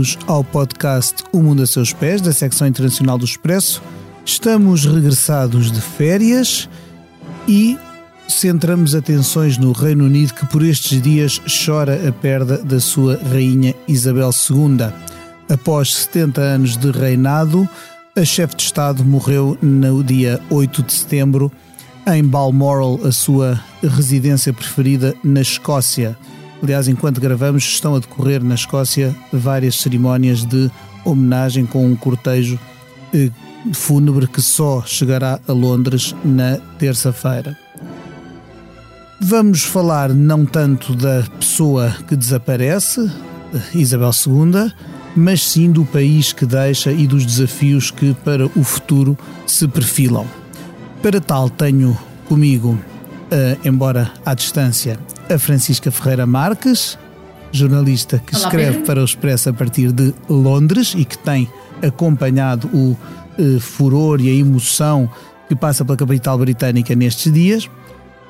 Bem-vindos ao podcast O Mundo a Seus Pés, da secção internacional do Expresso. Estamos regressados de férias e centramos atenções no Reino Unido, que por estes dias chora a perda da sua Rainha Isabel II. Após 70 anos de reinado, a chefe de Estado morreu no dia 8 de setembro em Balmoral, a sua residência preferida na Escócia. Aliás, enquanto gravamos, estão a decorrer na Escócia várias cerimónias de homenagem com um cortejo eh, fúnebre que só chegará a Londres na terça-feira. Vamos falar não tanto da pessoa que desaparece, Isabel II, mas sim do país que deixa e dos desafios que para o futuro se perfilam. Para tal, tenho comigo, uh, embora à distância, a Francisca Ferreira Marques, jornalista que Olá, escreve Pedro. para o Expresso a partir de Londres e que tem acompanhado o uh, furor e a emoção que passa pela capital britânica nestes dias.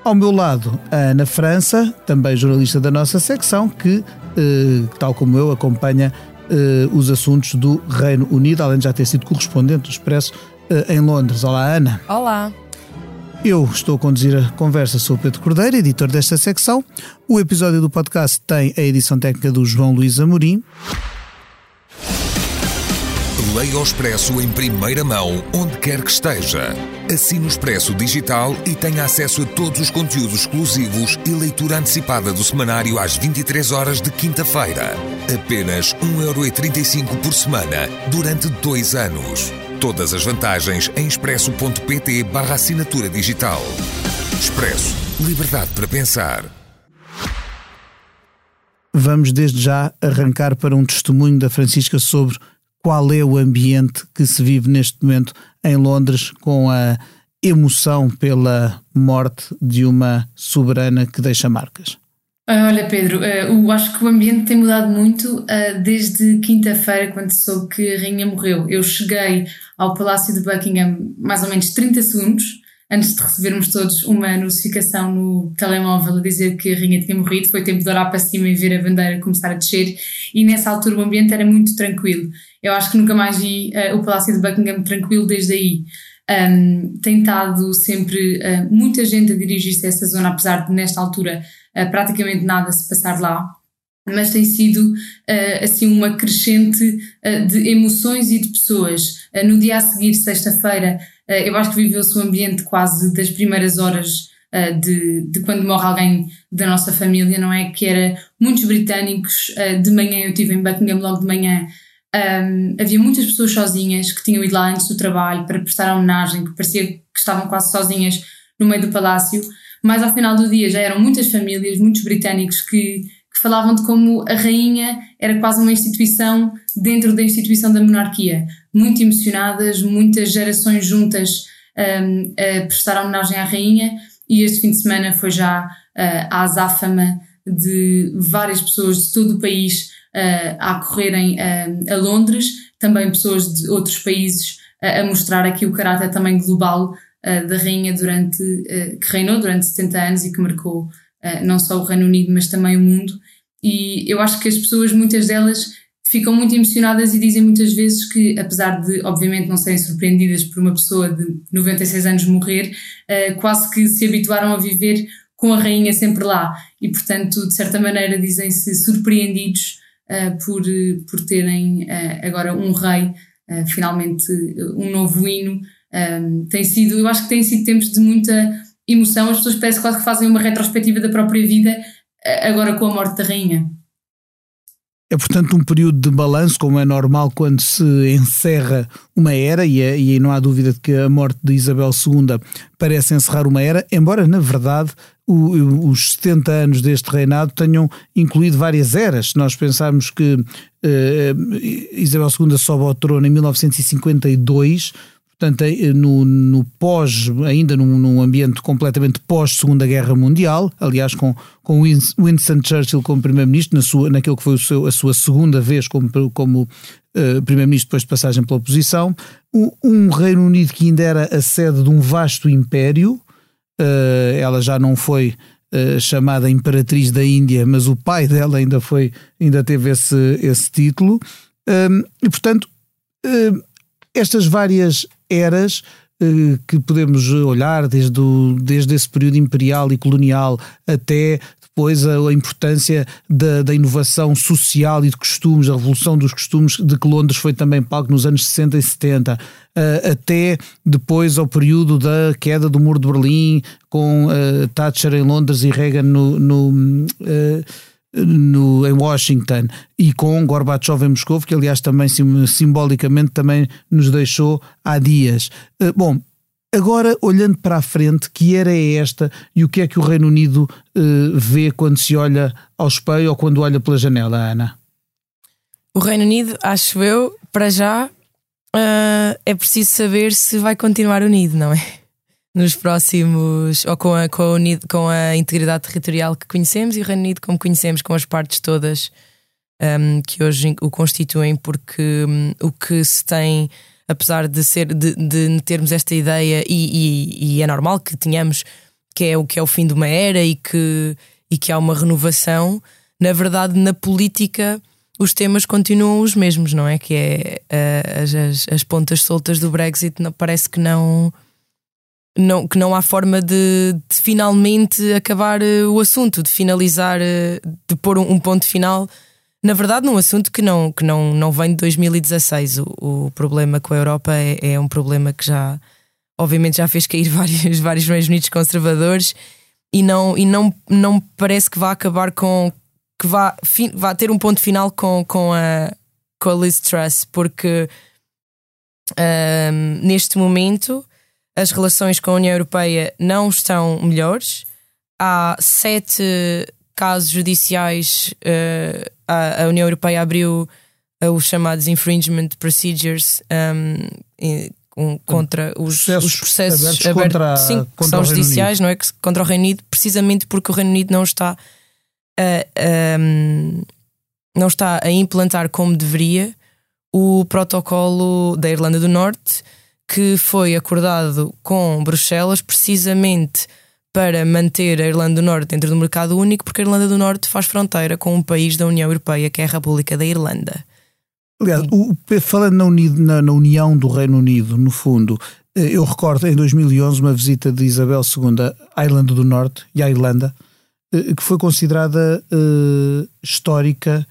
Ao meu lado, a Ana França, também jornalista da nossa secção, que, uh, tal como eu, acompanha uh, os assuntos do Reino Unido, além de já ter sido correspondente do Expresso em Londres. Olá, Ana. Olá. Eu estou a conduzir a conversa, sou o Pedro Cordeiro, editor desta secção. O episódio do podcast tem a edição técnica do João Luís Amorim. Leia o Expresso em primeira mão, onde quer que esteja. Assine o Expresso Digital e tenha acesso a todos os conteúdos exclusivos e leitura antecipada do semanário às 23 horas de quinta-feira. Apenas 1,35€ por semana, durante dois anos. Todas as vantagens em expresso.pt barra assinatura digital. Expresso. Liberdade para pensar. Vamos desde já arrancar para um testemunho da Francisca sobre qual é o ambiente que se vive neste momento em Londres com a emoção pela morte de uma soberana que deixa marcas. Ah, olha, Pedro, ah, eu acho que o ambiente tem mudado muito ah, desde quinta-feira, quando soube que a rainha morreu. Eu cheguei ao Palácio de Buckingham mais ou menos 30 segundos antes de recebermos todos uma notificação no telemóvel a dizer que a rainha tinha morrido. Foi tempo de olhar para cima e ver a bandeira começar a descer, e nessa altura o ambiente era muito tranquilo. Eu acho que nunca mais vi o Palácio de Buckingham tranquilo desde aí. Um, tem estado sempre uh, muita gente a dirigir-se a essa zona, apesar de nesta altura uh, praticamente nada se passar lá. Mas tem sido uh, assim uma crescente de emoções e de pessoas. no dia a seguir, sexta-feira, eu acho que viveu-se o ambiente quase das primeiras horas de, de, quando morre alguém da nossa família, não é? Que era muitos britânicos. de manhã eu estive em Buckingham logo de manhã um, havia muitas pessoas sozinhas que tinham ido lá antes do trabalho para prestar homenagem, que parecia que estavam quase sozinhas no meio do palácio, mas ao final do dia já eram muitas famílias, muitos britânicos que, que falavam de como a rainha era quase uma instituição dentro da instituição da monarquia. Muito emocionadas, muitas gerações juntas um, a prestar homenagem à rainha, e este fim de semana foi já uh, a azáfama de várias pessoas de todo o país uh, a correrem uh, a Londres, também pessoas de outros países uh, a mostrar aqui o caráter também global da rainha durante, que reinou durante 70 anos e que marcou não só o Reino Unido, mas também o mundo. E eu acho que as pessoas, muitas delas, ficam muito emocionadas e dizem muitas vezes que, apesar de, obviamente, não serem surpreendidas por uma pessoa de 96 anos morrer, quase que se habituaram a viver com a rainha sempre lá e, portanto, de certa maneira, dizem-se surpreendidos por, por terem uh, agora um rei, uh, finalmente um novo hino. Um, tem sido, eu acho que tem sido tempos de muita emoção, as pessoas parecem quase que fazem uma retrospectiva da própria vida, agora com a morte da rainha. É, portanto, um período de balanço, como é normal quando se encerra uma era, e, e não há dúvida de que a morte de Isabel II parece encerrar uma era, embora, na verdade, o, os 70 anos deste reinado tenham incluído várias eras. Se nós pensarmos que uh, Isabel II sobe ao trono em 1952, portanto, no, no pós, ainda num, num, ambiente completamente pós-Segunda Guerra Mundial, aliás, com, com Winston Churchill como Primeiro-Ministro, na sua, naquilo que foi seu, a sua segunda vez como, como uh, Primeiro-Ministro depois de passagem pela oposição, um, Reino Unido que ainda era a sede de um vasto império, uh, ela já não foi uh, chamada Imperatriz da Índia, mas o pai dela ainda foi, ainda teve esse, esse título. Um, e portanto, uh, estas várias eras uh, que podemos olhar desde, o, desde esse período imperial e colonial até depois a, a importância da, da, inovação social e de costumes, a revolução dos costumes de que Londres foi também palco nos anos 60 e 70, uh, até depois ao período da queda do Muro de Berlim, com uh, Thatcher em Londres e Reagan no, no uh, no, em Washington e com Gorbachev em Moscou, que aliás também simbolicamente também nos deixou há dias. Bom, Agora, olhando para a frente, que era é esta e o que é que o Reino Unido uh, vê quando se olha ao espelho ou quando olha pela janela, Ana? O Reino Unido, acho eu, para já, uh, é preciso saber se vai continuar unido, não é? Nos próximos, ou com a, com a, unido, com a integridade territorial que conhecemos e o Reino Unido como conhecemos, com as partes todas um, ehm, que hoje o constituem, porque um, o que se tem apesar de ser de, de termos esta ideia e, e, e, é normal que tenhamos que é o que é o fim de uma era e que, e que há uma renovação, na verdade, na política os temas continuam os mesmos, não é? Que é uh, as, as, pontas soltas do Brexit, não, parece que não, não, que não há forma de, de finalmente acabar uh, o assunto, de finalizar, uh, de pôr um, um ponto final na verdade, num assunto que não, que não, não vem de 2016. O, o problema com a Europa é, é, um problema que já, obviamente, já fez cair vários, vários meios unidos conservadores e não, e não, não parece que vá acabar com. que vá, fi, vá ter um ponto final com, com, a, com a Liz Truss, porque um, neste momento as relações com a União Europeia não estão melhores. Há sete casos judiciais, uh, a, a, União Europeia abriu uh, os chamados infringement procedures um, contra os processos, os processos abertos, abertos contra, sim, contra que são judiciais, não é? Contra o Reino Unido, precisamente porque o Reino Unido não está a, um, não está a implantar como deveria o protocolo da Irlanda do Norte que foi acordado com Bruxelas precisamente para manter a Irlanda do Norte dentro do mercado único, porque a Irlanda do Norte faz fronteira com um país da União Europeia, que é a República da Irlanda. Aliás, o, falando na, na, na, União do Reino Unido, no fundo, eh, eu recordo em 2011 uma visita de Isabel II à Irlanda do Norte e à Irlanda, eh, que foi considerada uh, histórica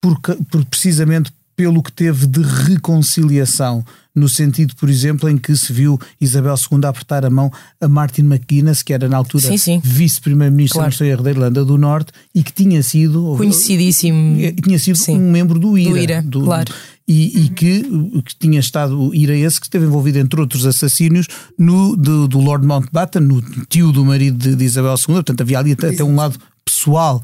por, por, precisamente pelo que teve de reconciliação no sentido, por exemplo, em que se viu Isabel II apertar a mão a Martin McGuinness, que era na altura vice-primeiro-ministro claro. da Irlanda do Norte e que tinha sido conhecidíssimo, tinha sido sim. um membro do IRA, do IRA do, claro. E, e que, que, tinha estado o IRA esse que esteve envolvido entre outros assassínios no do, do Lord Mountbatten, no tio do marido de, de Isabel II. Portanto, havia ali até, até um lado pessoal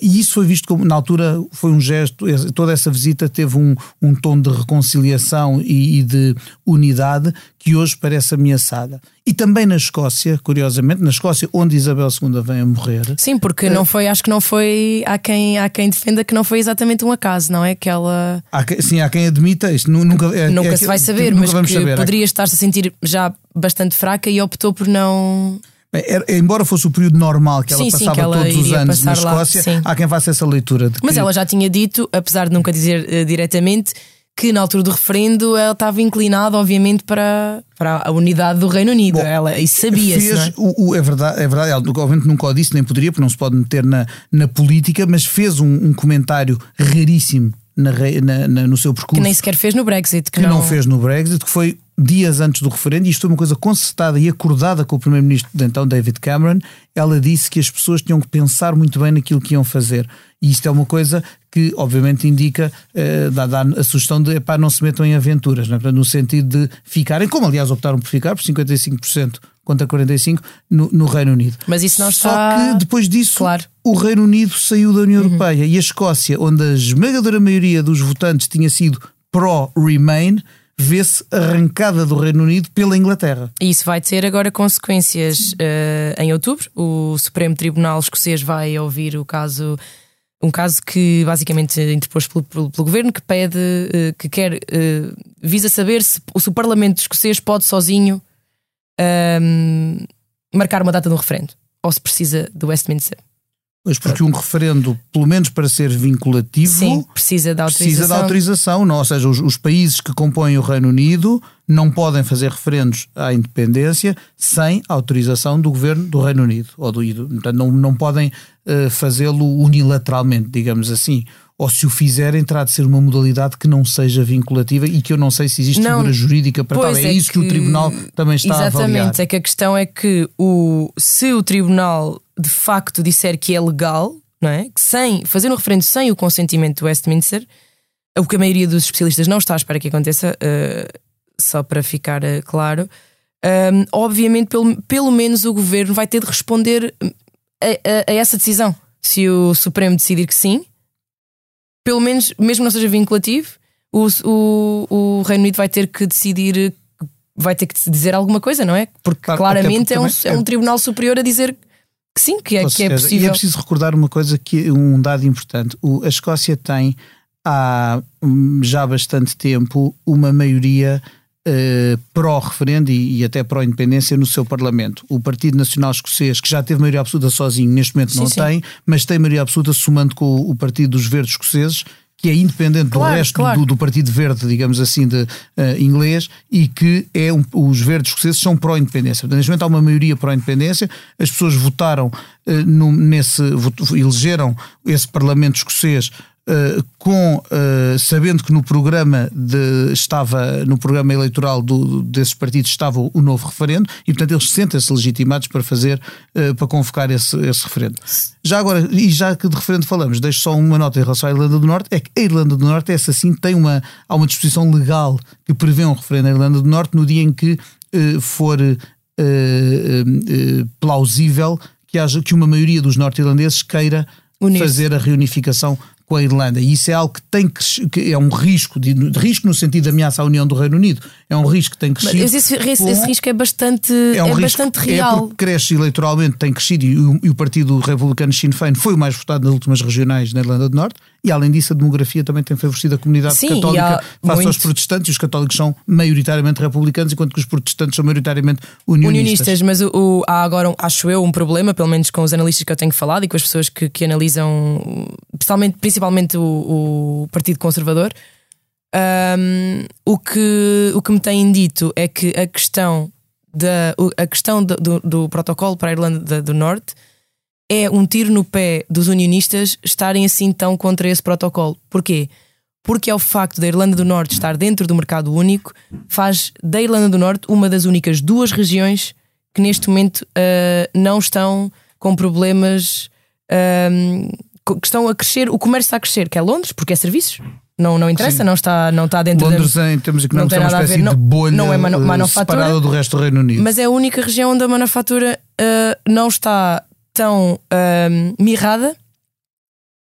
e isso foi visto como, na altura, foi um gesto, toda essa visita teve um, um tom de reconciliação e, e, de unidade que hoje parece ameaçada. E também na Escócia, curiosamente, na Escócia, onde Isabel II vem a morrer. Sim, porque é, não foi, acho que não foi, há quem, há quem defenda que não foi exatamente um acaso, não é? Que ela. Há sim, há quem admita, isto nunca, é, nunca é, se vai saber, mas que saber. poderia estar-se a sentir já bastante fraca e optou por não era, embora fosse o período normal que ela sim, passava sim, que ela todos os anos na Escócia, lá, há quem faça essa leitura. Mas ela já tinha dito, apesar de nunca dizer uh, diretamente, que na altura do referendo ela estava inclinada, obviamente, para, para a unidade do Reino Unido. Bom, ela, e sabia-se. É? O, o, é verdade, é verdade, ela obviamente nunca o disse, nem poderia, porque não se pode meter na, na política, mas fez um, um comentário raríssimo na, na, no seu percurso. Que nem sequer fez no Brexit. Que, que não... não... fez no Brexit, que foi dias antes do referendo, e isto foi uma coisa concertada e acordada com o primeiro-ministro de então, David Cameron. Ela disse que as pessoas tinham que pensar muito bem naquilo que iam fazer. E isto é uma coisa que, obviamente, indica, eh, dá, dá, a sugestão de epá, não se metam em aventuras, é? no sentido de ficarem, como aliás optaram por ficar, por 55% contra 45% no, no Reino Unido. Mas isso não está. Só que depois disso, claro. o Reino Unido saiu da União uhum. Europeia e a Escócia, onde a esmagadora maioria dos votantes tinha sido pró-Remain, vê-se arrancada do Reino Unido pela Inglaterra. Isso vai ter agora consequências uh, em outubro. O Supremo Tribunal Escocês vai ouvir o caso. Um caso que basicamente interposto pelo, pelo, pelo governo que pede, uh, que quer, uh, visa saber se, se, o Parlamento escocês pode sozinho ehm, marcar uma data de um referendo. ou se precisa do Westminster. Pois porque um referendo, pelo menos para ser vinculativo, Sim, precisa da autorização. precisa da autorização, não? ou seja, os, os, países que compõem o Reino Unido não podem fazer referendos à independência sem autorização do governo do Reino Unido. Ou do, portanto, não, não podem uh, fazê-lo unilateralmente, digamos assim. Ou se o fizerem, terá de ser uma modalidade que não seja vinculativa e que eu não sei se existe não, figura jurídica para tal. É, é, isso que, que, o Tribunal também está a avaliar. Exatamente, é que a questão é que o, se o Tribunal de facto disser que é legal, não é? Que sem fazer um referendo sem o consentimento do Westminster, o que a maioria dos especialistas não está à espera que aconteça, uh, só para ficar uh, claro, um, ehm, obviamente, pelo, pelo menos o governo vai ter de responder a, a, a, essa decisão. Se o Supremo decidir que sim, pelo menos, mesmo que não seja vinculativo, o, o, o Reino Unido vai ter que decidir, vai ter que dizer alguma coisa, não é? Porque claro, claramente porque é, um, é um tribunal superior a dizer que sim, que é, que é possível. E é preciso recordar uma coisa, que um dado importante. O, a Escócia tem há hum, já bastante tempo uma maioria uh, pró-referendo e, e, até pró-independência no seu Parlamento. O Partido Nacional Escocês, que já teve maioria absoluta sozinho, neste momento sim, não sim. tem, mas tem maioria absoluta somando com o, o Partido dos Verdes Escoceses, que é independente claro, do resto claro. do, do, Partido Verde, digamos assim, de uh, inglês, e que é um, os verdes escoceses são pró-independência. Neste momento há uma maioria pró-independência, as pessoas votaram uh, no, nesse, elegeram esse Parlamento escocês Uh, com uh, sabendo que no programa de, estava no programa eleitoral do, desses partidos estava o novo referendo e portanto eles sentem-se legitimados para fazer uh, para convocar esse, esse referendo. Já agora, e já que de referendo falamos, deixo só uma nota em relação à Irlanda do Norte, é que a Irlanda do Norte, essa sim, tem uma, há uma disposição legal que prevê um referendo na Irlanda do Norte no dia em que for plausível que haja que uma maioria dos norte-irlandeses queira fazer a reunificação com a Irlanda. E isso é algo que tem que, que é um risco, de, de, risco no sentido de ameaça à União do Reino Unido. É um risco que tem crescido. Mas esse, esse, esse risco é bastante, é, um é risco, bastante é real. É porque cresce eleitoralmente, tem crescido e o, e o Partido Republicano Sinn Féin foi o mais votado nas últimas regionais na Irlanda do Norte. E além disso, a demografia também tem favorecido a comunidade Sim, católica face muito... aos protestantes. E os católicos são maioritariamente republicanos, enquanto que os protestantes são maioritariamente unionistas. unionistas mas o, o, há agora, acho eu, um problema, pelo menos com os analistas que eu tenho falado e com as pessoas que, que analisam, principalmente, principalmente o, o Partido Conservador. Um, o, que, o que me têm dito é que a questão, da, a questão do, do, do protocolo para a Irlanda do Norte é um tiro no pé dos unionistas estarem assim tão contra esse protocolo. Porquê? Porque é o facto da Irlanda do Norte estar dentro do mercado único faz da Irlanda do Norte uma das únicas duas regiões que neste momento uh, não estão com problemas que estão a crescer, o comércio está a crescer, que é Londres, porque é serviços. Não, não interessa, não está, não está dentro Londres, da, em termos económicos, é uma espécie de bolha não é manu, manufatura, do resto do Reino Unido. Mas é a única região onde a manufatura uh, não está tão uh, mirrada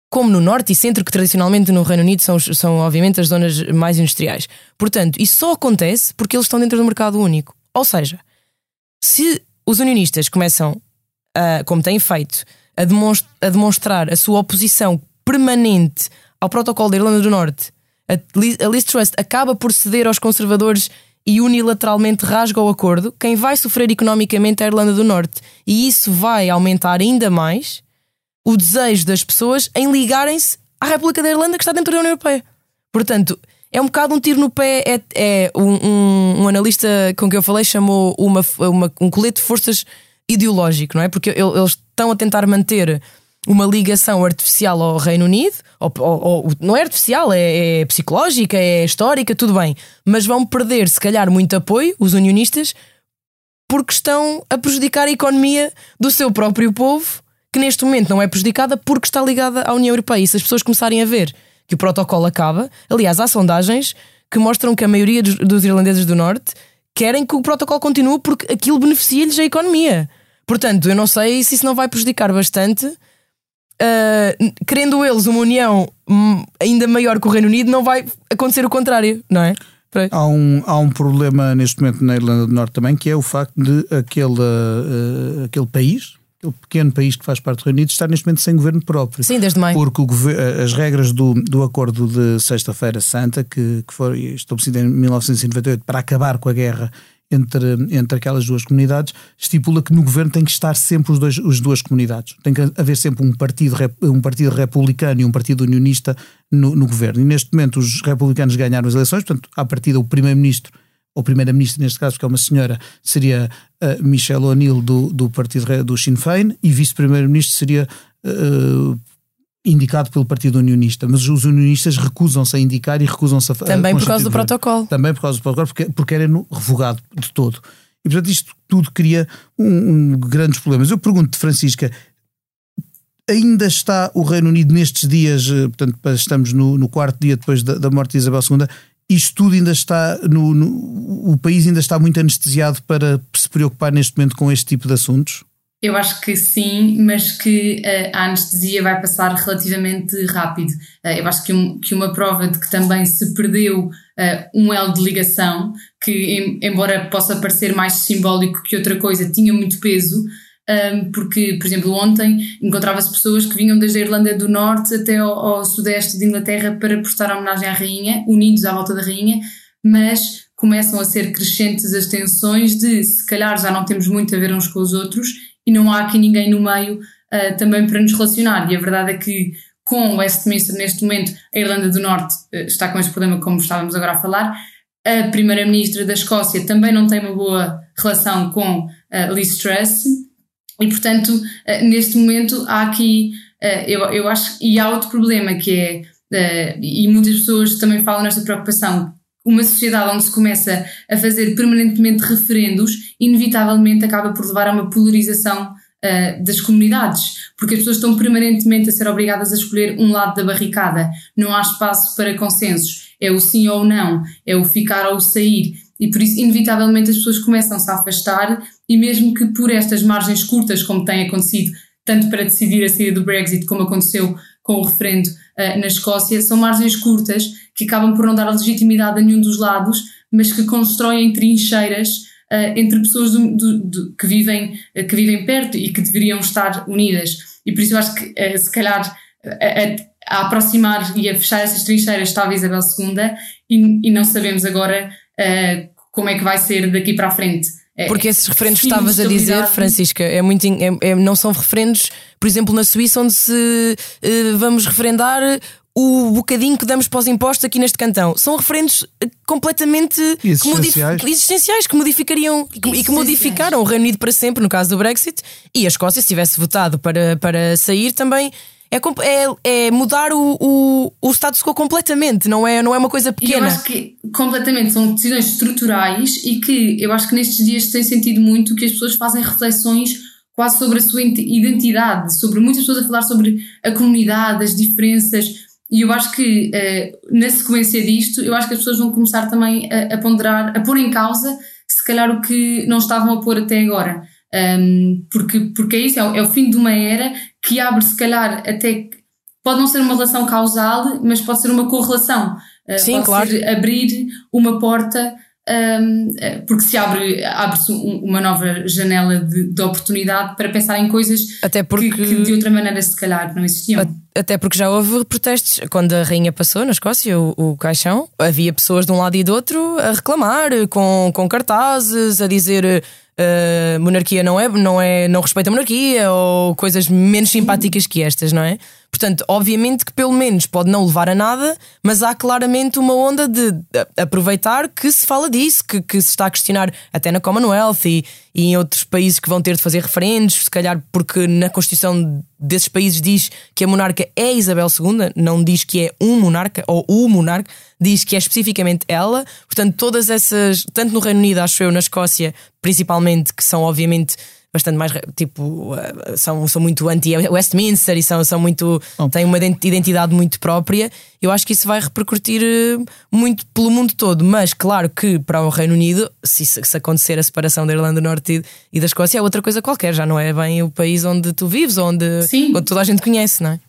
como no norte e centro, que tradicionalmente no Reino Unido são, são obviamente as zonas mais industriais. Portanto, isso só acontece porque eles estão dentro do mercado único. Ou seja, se os unionistas começam, a, como têm feito, a demonstrar a sua oposição permanente ao protocolo da Irlanda do Norte, a Liz Trust acaba por ceder aos conservadores e unilateralmente rasga o acordo, quem vai sofrer economicamente é a Irlanda do Norte. E isso vai aumentar ainda mais o desejo das pessoas em ligarem-se à República da Irlanda que está dentro da União Europeia. Portanto, é um bocado um tiro no pé. É, é um, um, um, analista com quem eu falei chamou uma, uma, um colete de forças ideológico, não é? Porque eles estão a tentar manter uma ligação artificial ao Reino Unido, ou, ou, não é artificial, é, é, psicológica, é histórica, tudo bem, mas vão perder, se calhar, muito apoio, os unionistas, porque estão a prejudicar a economia do seu próprio povo, que neste momento não é prejudicada porque está ligada à União Europeia. E se as pessoas começarem a ver que o protocolo acaba, aliás, há sondagens que mostram que a maioria dos, dos irlandeses do Norte querem que o protocolo continue porque aquilo beneficia-lhes a economia. Portanto, eu não sei se isso não vai prejudicar bastante uh, querendo eles uma união ainda maior que o Reino Unido, não vai acontecer o contrário, não é? Há um, há um problema neste momento na Irlanda do Norte também, que é o facto de aquele, uh, aquele país, aquele pequeno país que faz parte do Reino Unido, estar neste momento sem governo próprio. Sim, desde maio. Porque o, as regras do, do acordo de Sexta-feira Santa, que, que foi estabelecido em 1998 para acabar com a guerra entre, entre aquelas duas comunidades, estipula que no governo tem que estar sempre os dois, as duas comunidades. Tem que haver sempre um partido, um partido republicano e um partido unionista no, no governo. E neste momento os republicanos ganharam as eleições, portanto, à partida, o primeiro-ministro ou primeira-ministra neste caso, que é uma senhora, seria uh, Michelle O'Neill do, do partido do Sinn Féin e vice-primeiro-ministro seria uh, indicado pelo Partido Unionista, mas os unionistas recusam-se a indicar e recusam-se a Também por causa do protocolo. Também por causa do protocolo, porque, porque era revogado de todo. E portanto isto tudo cria um, um grandes problemas. Eu pergunto-te, Francisca, ainda está o Reino Unido nestes dias, eh, portanto estamos no, no quarto dia depois da, da morte de Isabel II, isto tudo ainda está no, no, o país ainda está muito anestesiado para se preocupar neste momento com este tipo de assuntos? Eu acho que sim, mas que uh, a anestesia vai passar relativamente rápido. Uh, eu acho que, um, que uma prova de que também se perdeu uh, um elo de ligação, que em, embora possa parecer mais simbólico que outra coisa, tinha muito peso, um, porque, por exemplo, ontem encontrava-se pessoas que vinham desde a Irlanda do Norte até ao, ao sudeste de Inglaterra para prestar homenagem à rainha, unidos à volta da rainha, mas começam a ser crescentes as tensões de se calhar já não temos muito a ver uns com os outros e não há aqui ninguém no meio uh, também para nos relacionar. E a verdade é que com Westminster neste momento, a Irlanda do Norte uh, está com este problema, como estávamos agora a falar. A Primeira-Ministra da Escócia também não tem uma boa relação com uh, Liz Truss e, portanto, uh, neste momento há aqui, eu, eu acho, e há outro problema que é, e muitas pessoas também falam nesta preocupação, uma sociedade onde se começa a fazer permanentemente referendos, inevitavelmente acaba por levar a uma polarização uh, das comunidades, porque as pessoas estão permanentemente a ser obrigadas a escolher um lado da barricada. Não há espaço para consensos. É o sim ou não, é o ficar ou o sair. E por isso, inevitavelmente, as pessoas começam-se a afastar, e mesmo que por estas margens curtas, como tem acontecido, tanto para decidir a saída do Brexit, como aconteceu com o referendo uh, na Escócia, são margens curtas que acabam por não dar legitimidade a nenhum dos lados, mas que constroem trincheiras uh, entre pessoas do, do, do, que, vivem, uh, que vivem perto e que deveriam estar unidas. E por isso eu acho que, uh, se calhar, a, a, aproximar e a fechar essas trincheiras estava Isabel II e, e não sabemos agora como é que vai ser daqui para a frente. Porque esses referendos que estavas a dizer, Francisca, é muito, é, é, não são referendos, por exemplo, na Suíça, onde se vamos referendar o bocadinho que damos para os impostos aqui neste cantão. São referendos eh, completamente existenciais que, existenciais, que modificariam e que modificaram o Reino Unido para sempre, no caso do Brexit. E a Escócia, se tivesse votado para, para sair, também é, é, é, mudar o, o, o status quo completamente, não é, não é uma coisa pequena. Eu acho que completamente são decisões estruturais e que eu acho que nestes dias tem sentido muito que as pessoas fazem reflexões quase sobre a sua identidade, sobre muitas pessoas a falar sobre a comunidade, as diferenças e eu acho que, uh, na sequência disto, eu acho que as pessoas vão começar também a, a, ponderar, a pôr em causa, se calhar, o que não estavam a pôr até agora. Um, porque, porque é isso, é o, é o, fim de uma era que abre, se calhar, até. Pode não ser uma relação causal, mas pode ser uma correlação. Uh, Sim, pode claro. ser abrir uma porta porque se abre, abre-se uma nova janela de, de, oportunidade para pensar em coisas Até porque, que, que, de outra maneira se calhar não existiam. Até porque já houve protestos quando a rainha passou na Escócia, o, o caixão, havia pessoas de um lado e do outro a reclamar, com, com cartazes, a dizer uh, monarquia não é, não é, não respeita a monarquia ou coisas menos simpáticas que estas, não é? Portanto, obviamente que pelo menos pode não levar a nada, mas há claramente uma onda de aproveitar que se fala disso, que, que se está a questionar até na Commonwealth e, e em outros países que vão ter de fazer referendos, se calhar porque na Constituição desses países diz que a monarca é Isabel II, não diz que é um monarca ou o monarca, diz que é especificamente ela. Portanto, todas essas, tanto no Reino Unido, acho eu, na Escócia, principalmente, que são obviamente bastante mais tipo eh, são, são muito anti-Westminster e são, são muito oh. têm uma identidade muito própria. Eu acho que isso vai repercutir eh, muito pelo mundo todo, mas claro que para o Reino Unido, se, se acontecer a separação da Irlanda do Norte e, da Escócia, é outra coisa qualquer, já não é bem o país onde tu vives, onde, onde toda a gente conhece, não é?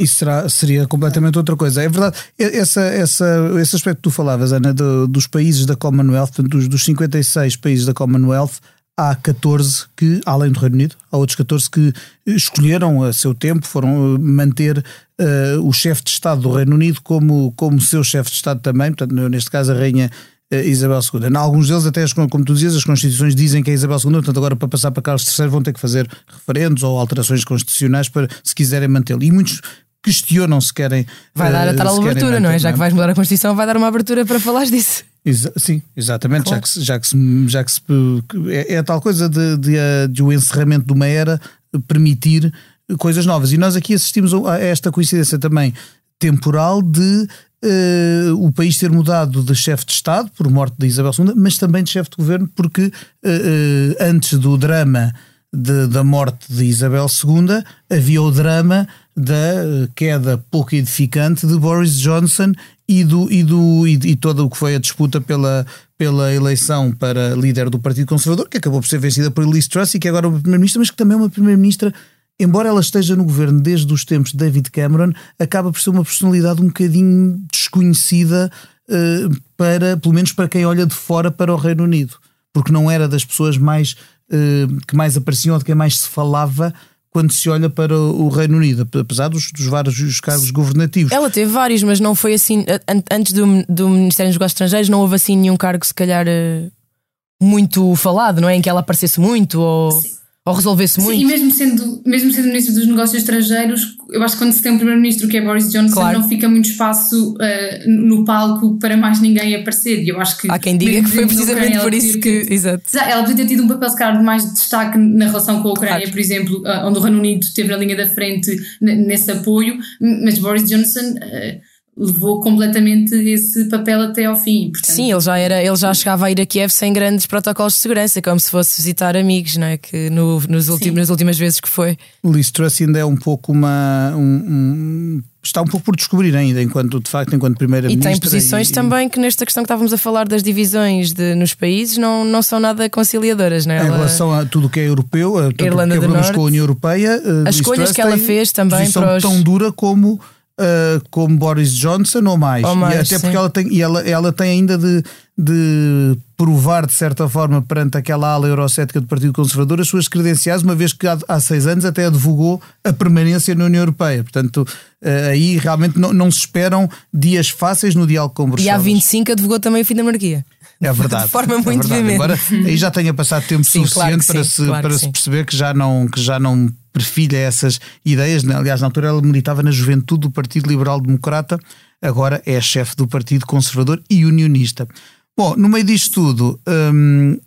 Isso será, seria completamente outra coisa. É verdade, essa, essa, esse aspecto que tu falavas, Ana, do, dos países da Commonwealth, dos, dos 56 países da Commonwealth, há 14 que, além do Reino Unido, há outros 14 que escolheram a seu tempo, foram eh, manter uh, o chefe de Estado do Reino Unido como, como seu chefe de Estado também, portanto, neste caso a Rainha Isabel II. Em alguns deles, até, como tu dizias, as constituições dizem que é Isabel II, portanto, agora para passar para Carlos III vão ter que fazer referendos ou alterações constitucionais para, se quiserem mantê-lo. E muitos questionam se querem. Vai dar a tal abertura, não é? Já que vais mudar a Constituição, vai dar uma abertura para falar disso. Exa sim, exatamente, claro. já, que, já, que se, já que se é, é a tal coisa de, de, de, o encerramento de uma era permitir coisas novas. E nós aqui assistimos a esta coincidência também temporal de uh, o país ter mudado de chefe de Estado por morte de Isabel II, mas também de chefe de governo, porque uh, uh, antes do drama de, da morte de Isabel II havia o drama da queda pouco edificante de Boris Johnson e, do, e, do, e, e todo o que foi a disputa pela, pela eleição para líder do Partido Conservador, que acabou por ser vencida por Liz Truss e que agora é uma primeira-ministra, mas que também é uma primeira-ministra embora ela esteja no governo desde os tempos de David Cameron, acaba por ser uma personalidade um bocadinho desconhecida uh, para, pelo menos para quem olha de fora para o Reino Unido, porque não era das pessoas mais uh, que mais apareciam ou de quem mais se falava quando se olha para o Reino Unido, apesar dos, dos vários cargos governativos. Ela teve vários, mas não foi assim. Antes do, do Ministério dos Negócios Estrangeiros, não houve assim nenhum cargo, se calhar, eh, muito falado, não é? Em que ela aparecesse muito ou. Sim ou resolvesse muito. Sim, e mesmo sendo, mesmo sendo Ministro dos Negócios Estrangeiros, eu acho que quando se tem um Primeiro-Ministro que é Boris Johnson, claro. não fica muito espaço uh, no palco para mais ninguém aparecer. E eu acho que. Há quem diga que foi precisamente por isso que. Tido, exato. Ela podia ter tido um papel, se calhar, de mais destaque na relação com a Ucrânia, claro. por exemplo, uh, onde o Reino Unido esteve na linha da frente nesse apoio, mas Boris Johnson. Uh, levou completamente esse papel até ao fim. Portanto... Sim, ele já, era, ele já chegava a ir a Kiev sem grandes protocolos de segurança, como se fosse visitar amigos, não é? Que no, nos últimos, nas últimas vezes que foi. Liz Truss ainda é um pouco uma. Um, um, está um pouco por descobrir ainda, enquanto de facto, enquanto primeira-ministra. E tem posições e, também que nesta questão que estávamos a falar das divisões de, nos países não, não são nada conciliadoras, não é? Em ela... relação a tudo o que é europeu, a tudo Irlanda que é do Norte, com a União Europeia, eh, as escolhas que ela fez também para os... tão dura como uh, como Boris Johnson ou mais. Ou mais até porque ela tem, e ela, ela tem ainda de, de provar, de certa forma, perante aquela ala eurocética do Partido Conservador, as suas credenciais, uma vez que há, há seis anos até advogou a permanência na União Europeia. Portanto, uh, aí realmente não, não se esperam dias fáceis no diálogo com Bruxelas. E há 25 advogou também o fim da monarquia. É verdade. De forma é muito é verdade. Embora aí já tenha passado tempo sim, suficiente claro para, sim, se, claro para se perceber que já não, que já não perfilha essas ideias. Aliás, na altura ela militava na juventude do Partido Liberal Democrata, agora é chefe do Partido Conservador e Unionista. Bom, no meio disto tudo, hum,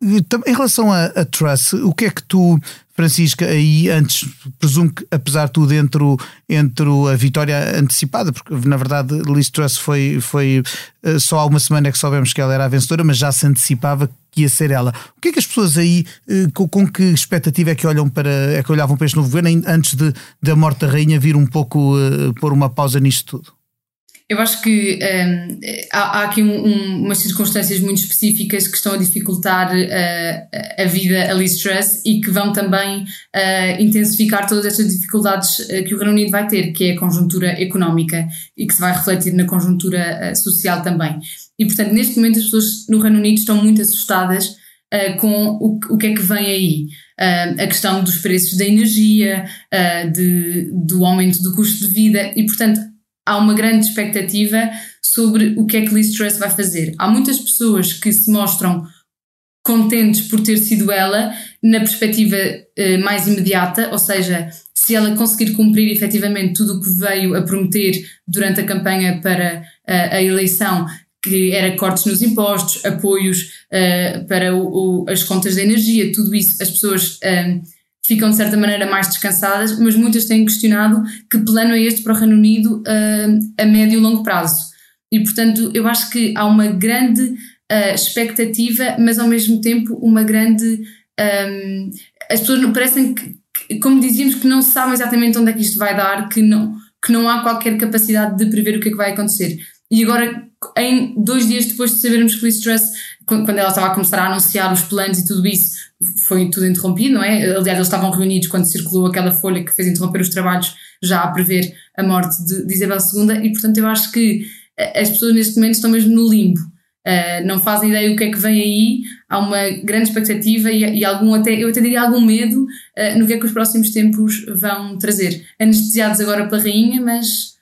em relação a, a Truss, o que é que tu, Francisca, aí antes, presumo que apesar de tudo entre, o, entre a vitória antecipada, porque na verdade Liz Truss foi, foi eh, só há uma semana que soubemos que ela era a vencedora, mas já se antecipava que ia ser ela. O que é que as pessoas aí, eh, com, com que expectativa é que olham para, é que olhavam para este novo governo antes de, da morte da rainha vir um pouco uh, pôr uma pausa nisto tudo? Eu acho que um, há, há, aqui um, um, umas circunstâncias muito específicas que estão a dificultar uh, a vida a Liz Truss e que vão também uh, intensificar todas estas dificuldades uh, que o Reino Unido vai ter, que é a conjuntura económica e que se vai refletir na conjuntura social também. E, portanto, neste momento as pessoas no Reino Unido estão muito assustadas com o, o que é que vem aí. a questão dos preços da energia, de, do aumento do custo de vida e, portanto, há uma grande expectativa sobre o que é que Liz Truss vai fazer. Há muitas pessoas que se mostram contentes por ter sido ela na perspectiva eh, mais imediata, ou seja, se ela conseguir cumprir efetivamente tudo o que veio a prometer durante a campanha para uh, a eleição, que era cortes nos impostos, apoios uh, para o, o, as contas de energia, tudo isso, as pessoas uh, ficam de certa maneira mais descansadas, mas muitas têm questionado que plano é este para o Reino Unido uh, a médio e longo prazo. E portanto, eu acho que há uma grande uh, expectativa, mas ao mesmo tempo uma grande. Um, as pessoas parecem que, como dizíamos, que não sabem exatamente onde é que isto vai dar, que não, que não há qualquer capacidade de prever o que é que vai acontecer. E agora, em dois dias depois de sabermos que Liz Truss, quando ela estava a começar a anunciar os planos e tudo isso, foi tudo interrompido, não é? Aliás, eles estavam reunidos quando circulou aquela folha que fez interromper os trabalhos já a prever a morte de, de Isabel II e, portanto, eu acho que as pessoas neste momento estão mesmo no limbo. Uh, não fazem ideia do que é que vem aí, há uma grande expectativa e, e algum até, eu até diria algum medo uh, no que é que os próximos tempos vão trazer. Anestesiados agora pela rainha, mas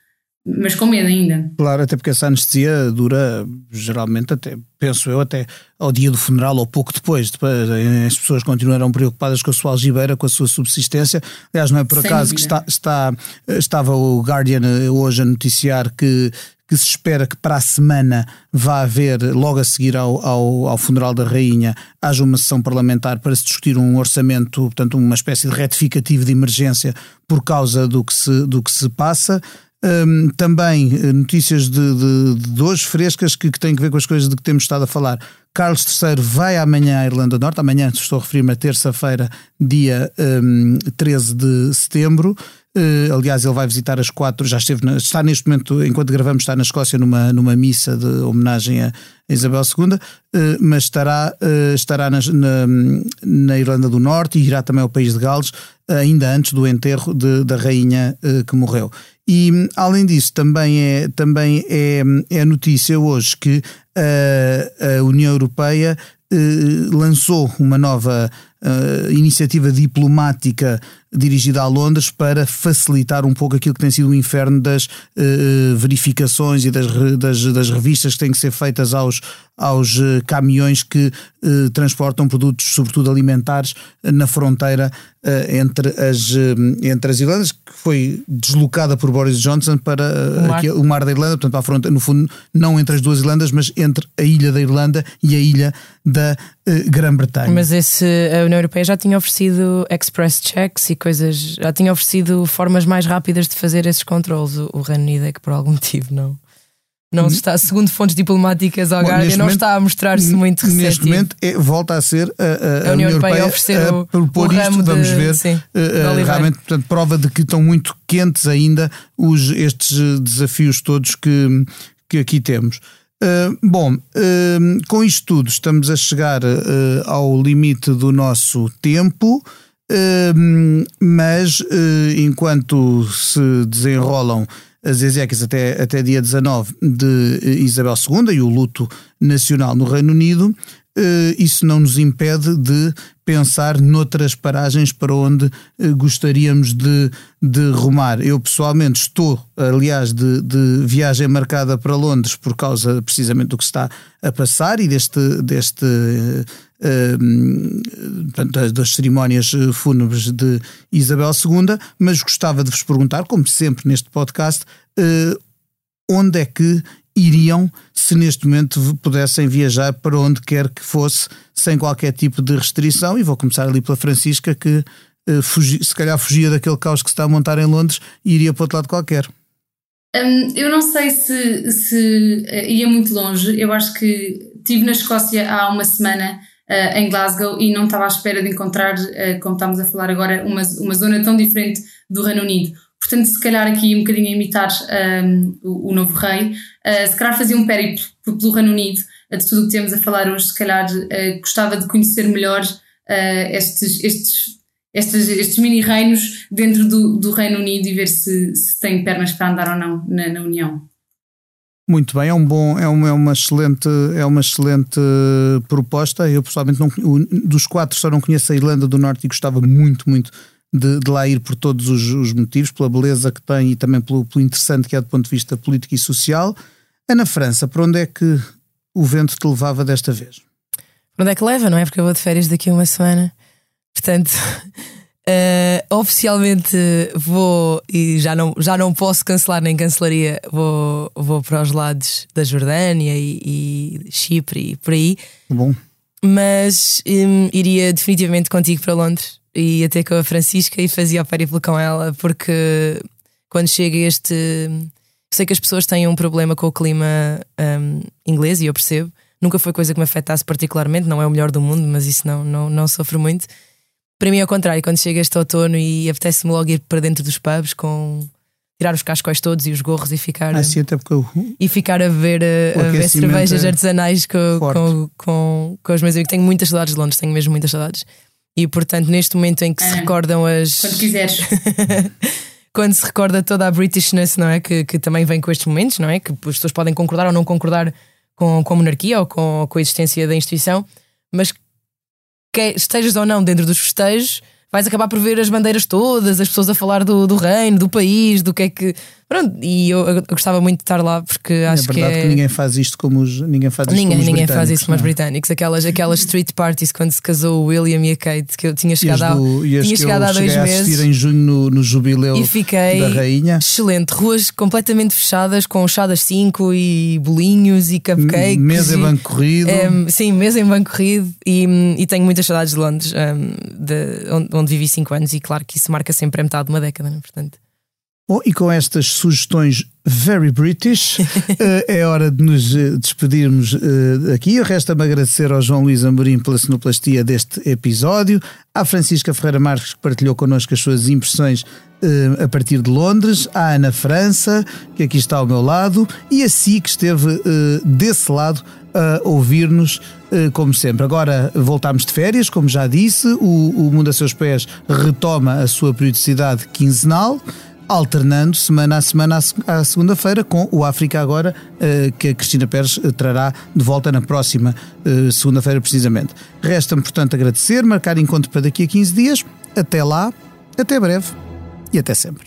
mas com medo ainda. Claro, até porque essa anestesia dura geralmente até, penso eu, até ao dia do funeral ou pouco depois. depois as pessoas continuarão preocupadas com a sua algibeira, com a sua subsistência. Aliás, não é por Sem acaso dúvida. que está, está, estava o Guardian hoje a noticiar que que se espera que para a semana vá haver, logo a seguir ao, ao, ao, funeral da Rainha, haja uma sessão parlamentar para se discutir um orçamento, portanto, uma espécie de retificativo de emergência por causa do que se, do que se passa. Um, também eh, notícias de, de, de hoje frescas que, que, têm a ver com as coisas de que temos estado a falar. Carlos III vai amanhã à Irlanda do Norte, amanhã estou a referir-me a terça-feira, dia um, 13 de setembro. Uh, aliás, ele vai visitar as quatro, já esteve, na, está neste momento, enquanto gravamos, está na Escócia numa, numa missa de homenagem a Isabel II, uh, mas estará, uh, estará na, na, na, Irlanda do Norte e irá também ao país de Gales, ainda antes do enterro de, da rainha que morreu. E além disso, também é, também é, é notícia hoje que a, a União Europeia lançou uma nova iniciativa diplomática dirigida a Londres para facilitar um pouco aquilo que tem sido o inferno das uh, verificações e das, das, das, revistas que têm que ser feitas aos, aos uh, caminhões que uh, transportam produtos, sobretudo alimentares, na fronteira entre, as, entre as Irlandas, que foi deslocada por Boris Johnson para o mar. Aqui, o mar da Irlanda, portanto, para a fronteira, no fundo, não entre as duas Irlandas, mas entre a ilha da Irlanda e a ilha da Grã-Bretanha. Mas esse, União Europeia já tinha oferecido express checks e coisas. Já tinha oferecido formas mais rápidas de fazer esses controles. O, o Reino Unido é que por algum motivo não. Não está, segundo fontes diplomáticas ao Guardian, não momento- está a mostrar-se muito receptivo. Neste momento é- volta a ser a, a- a A União Europeia a oferecer o- propor o isto, ramo de- vamos ver. sim, oliveira. realmente, portanto, prova de que estão muito quentes ainda os, estes desafios todos que, que aqui temos. Eh, bom, eh, com isto tudo, estamos a chegar eh, ao limite do nosso tempo. mas enquanto se desenrolam as exéquias até, até dia 19 de Isabel II e o luto nacional no Reino Unido, isso não nos impede de pensar noutras paragens para onde eh, gostaríamos de, de rumar. Eu pessoalmente estou, aliás, de, de viagem marcada para Londres por causa precisamente do que está a passar e deste, deste eh, eh, das- cerimónias eh, fúnebres de Isabel II, mas gostava de vos perguntar, como sempre neste podcast, eh, onde é que iriam se neste momento pudessem viajar para onde quer que fosse, sem qualquer tipo de restrição. E vou começar ali pela Francisca, que eh, fugi- se calhar fugia daquele caos que se está a montar em Londres e iria para outro lado qualquer. Hum, eu não sei se, se eh, ia muito longe. Eu acho que estive na Escócia há uma semana eh, em Glasgow e não estava à espera de encontrar, eh, como estamos a falar agora, uma, uma zona tão diferente do Reino Unido. Portanto, se calhar aqui um bocadinho a imitar hum, o, o novo rei, eh, se calhar fazia um périplo pelo Reino Unido, eh, de tudo o que temos a falar hoje, se calhar eh, gostava de conhecer melhor eh, estes, estes estes, estes mini-reinos dentro do, do Reino Unido e ver se, se tem pernas para andar ou não na, na União. Muito bem, é um bom, é uma, é uma excelente, é uma excelente eh, proposta. Eu pessoalmente não, dos quatro só não conheço a Irlanda do Norte e gostava muito, muito de, de lá ir por todos os, os motivos, pela beleza que tem e também pelo, pelo interessante que é do ponto de vista político e social. Ana França, para onde é que o vento te levava desta vez? Para onde é que leva, não é? Porque eu vou de férias daqui a uma semana. Portanto, eh, oficialmente vou e já não, já não posso cancelar nem cancelaria. Vou, vou para os lados da Jordânia e, e Chipre e por aí. Bom, Mas hum, iria definitivamente contigo para Londres. Ia ter com a Francisca e fazia o périplo com ela, porque quando chega este. Sei que as pessoas têm um problema com o clima hum, inglês e eu percebo. Nunca foi coisa que me afetasse particularmente, não é o melhor do mundo, mas isso não, não, não sofro muito. Para mim é o contrário, quando chega este outono e apetece-me logo ir para dentro dos pubs com tirar os cascóis todos e os gorros e ficar assim até porque eu, e ficar a ver, a, a ver cervejas é artesanais com, com, com, com os meus amigos. Tenho muitas saudades de Londres, tenho mesmo muitas saudades. E portanto, neste momento em que se Ah. recordam as. Quando quiseres. quando se recorda toda a Britishness, não é? Que, que também vem com estes momentos, não é? Que as pessoas podem concordar ou não concordar com, com a monarquia ou com, com a existência da instituição, mas que estejas ou não dentro dos festejos, vais acabar por ver as bandeiras todas, as pessoas a falar do, do reino, do país, do que é que. Pronto, e eu, eu gostava muito de estar lá porque acho é verdade que, que ninguém faz isto como os ninguém faz isto ninguém, como os ninguém faz isso como os é? britânicos. Aquelas, aquelas street parties quando se casou o William e a Kate, que eu tinha chegado, há, tinha chegado há dois assistir meses. em junho no, no jubileu E fiquei da rainha. excelente. Ruas completamente fechadas, com chá das 5 e bolinhos e cupcakes. Mesa em banco corrido. Um, sim, mesa em banco corrido e, e tenho muitas saudades de Londres, um, de- onde, onde vivi 5 anos, e claro que isso marca sempre a metade de uma década, né? portanto. Bom, e com estas sugestões very British, eh, é hora de nos eh, despedirmos eh, aqui. Resta-me agradecer ao João Luís Amorim pela sonoplastia deste episódio, à Francisca Ferreira Marques, que partilhou connosco as suas impressões a partir de Londres, à Ana França, que aqui está ao meu lado, e a si, que esteve desse lado a ouvir-nos, como sempre. Agora voltamos de férias, como já disse, o, o Mundo a Seus Pés retoma a sua periodicidade quinzenal alternando semana a semana à se- à segunda-feira com o África Agora, eh, que a Cristina Pérez eh, trará de volta na próxima eh, segunda-feira, precisamente. Resta-me, portanto, agradecer, marcar encontro para daqui a 15 dias. Até lá, até breve e até sempre.